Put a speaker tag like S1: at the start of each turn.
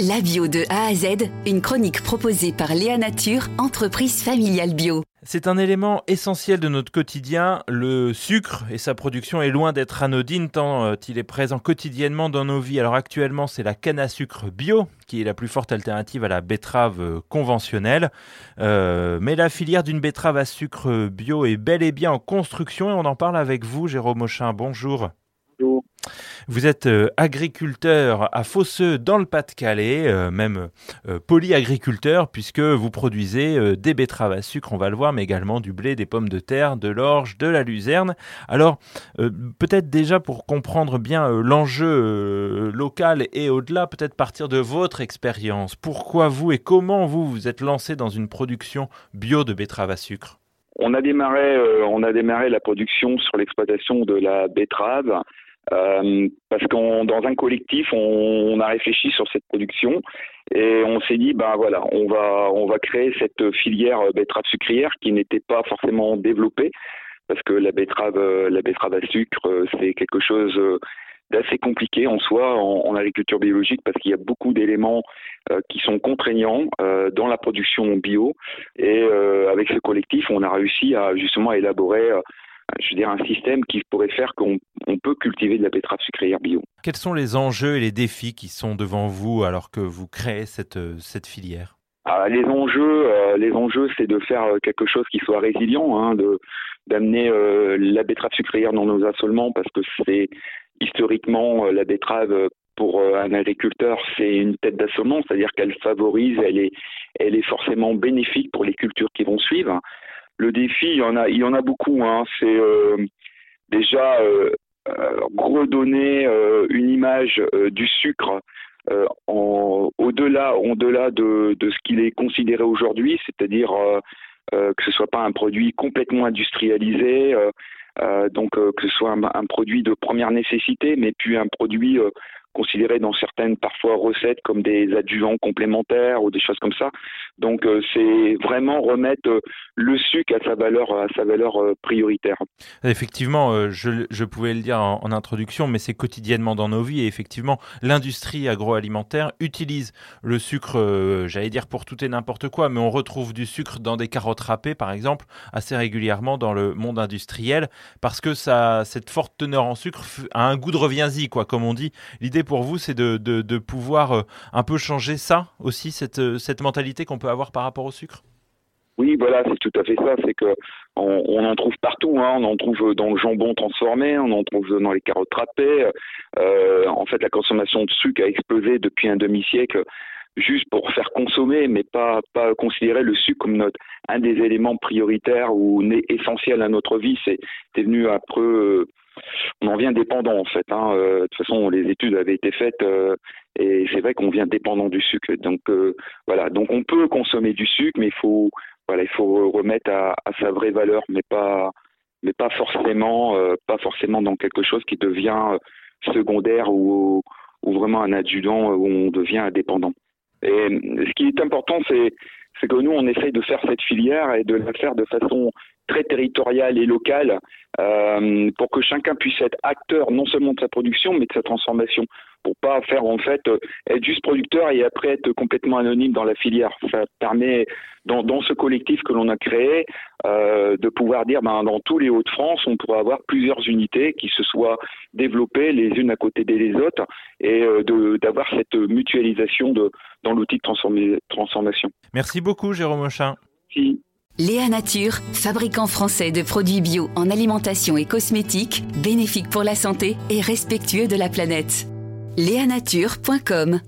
S1: La bio de A à Z, une chronique proposée par Léa Nature, entreprise familiale bio.
S2: C'est un élément essentiel de notre quotidien. Le sucre et sa production est loin d'être anodine tant euh, il est présent quotidiennement dans nos vies. Alors actuellement, c'est la canne à sucre bio qui est la plus forte alternative à la betterave euh, conventionnelle. Euh, mais la filière d'une betterave à sucre bio est bel et bien en construction et on en parle avec vous, Jérôme Auchin. Bonjour. Vous êtes euh, agriculteur à Fosseux dans le Pas-de-Calais, euh, même euh, polyagriculteur puisque vous produisez des betteraves à sucre, on va le voir, mais également du blé, des pommes de terre, de l'orge, de la luzerne. Alors peut-être déjà pour comprendre bien l'enjeu local et au-delà, peut-être partir de votre expérience. Pourquoi vous et comment vous vous êtes lancé dans une production bio de betteraves à sucre?
S3: On a démarré, on a démarré la production sur l'exploitation de la betterave euh, parce qu'on dans un collectif, on, a réfléchi sur cette production et on s'est dit, ben voilà, on va on va créer cette filière betterave sucrière qui n'était pas forcément développée parce que la betterave la betterave à sucre c'est quelque chose d'assez compliqué en soi en, agriculture biologique parce qu'il y a beaucoup d'éléments euh, qui sont contraignants euh, dans la production bio et avec ce collectif on a réussi à justement élaborer je veux dire, un système qui pourrait faire qu'on peut cultiver de la betterave sucrière bio.
S2: Quels sont les enjeux et les défis qui sont devant vous alors que vous créez cette, cette filière?
S3: Ah, les enjeux, euh, les enjeux, c'est de faire quelque chose qui soit résilient, hein, de d'amener euh, la betterave sucrière dans nos assolements, parce que c'est historiquement euh, la betterave pour un agriculteur, c'est une tête d'assolement, c'est-à-dire qu'elle favorise, elle est, elle est forcément bénéfique pour les cultures qui vont suivre le défi, il y en a, il y en a beaucoup. Hein. C'est euh, déjà euh, euh, redonner une image du sucre au-delà, de, ce qu'il est considéré aujourd'hui, c'est-à-dire que ce soit pas un produit complètement industrialisé. donc que ce soit un, produit de première nécessité, mais puis un produit considérés dans certaines parfois recettes comme des adjuvants complémentaires ou des choses comme ça. Donc euh, c'est vraiment remettre euh, le sucre à sa valeur à sa valeur euh, prioritaire.
S2: Effectivement, je, je, pouvais le dire en, introduction, mais c'est quotidiennement dans nos vies et effectivement l'industrie agroalimentaire utilise le sucre, j'allais dire pour tout et n'importe quoi, mais on retrouve du sucre dans des carottes râpées par exemple assez régulièrement dans le monde industriel parce que ça cette forte teneur en sucre a un goût de reviens-y quoi comme on dit. L'idée pour vous, c'est de, pouvoir euh, un peu changer ça aussi, cette, euh, cette mentalité qu'on peut avoir par rapport au sucre?
S3: Oui, voilà, c'est tout à fait ça. C'est que on, en trouve partout. Hein. On en trouve dans le jambon transformé, on en trouve dans les carottes râpées. Euh, en fait, la consommation de sucre a explosé depuis un demi-siècle, juste pour faire consommer, mais pas pas considérer le sucre comme notre un des éléments prioritaires ou essentiels à notre vie. C'est devenu un peu on en vient dépendant en fait. Hein. Euh, de toute façon, les études avaient été faites euh, et c'est vrai qu'on vient dépendant du sucre. Donc euh, voilà, donc on peut consommer du sucre, mais il faut voilà, il faut remettre à, sa vraie valeur, mais pas mais pas forcément pas forcément dans quelque chose qui devient secondaire ou, ou vraiment un adjudant où on devient indépendant. Et ce qui est important, c'est c'est que nous, on essaye de faire cette filière et de la faire de façon très territoriale et locale euh, pour que chacun puisse être acteur non seulement de sa production mais de sa transformation pour pas faire en fait euh, être juste producteur et après être complètement anonyme dans la filière. Ça permet dans, dans ce collectif que l'on a créé euh, de pouvoir dire ben, dans tous les Hauts-de-France on pourrait avoir plusieurs unités qui se soient développées les unes à côté des autres et euh, d'avoir cette mutualisation de, dans l'outil de transformation.
S2: Merci beaucoup Jérôme Auchin.
S1: Léa Nature, fabricant français de produits bio en alimentation et cosmétiques, bénéfiques pour la santé et respectueux de la planète. Léanature.com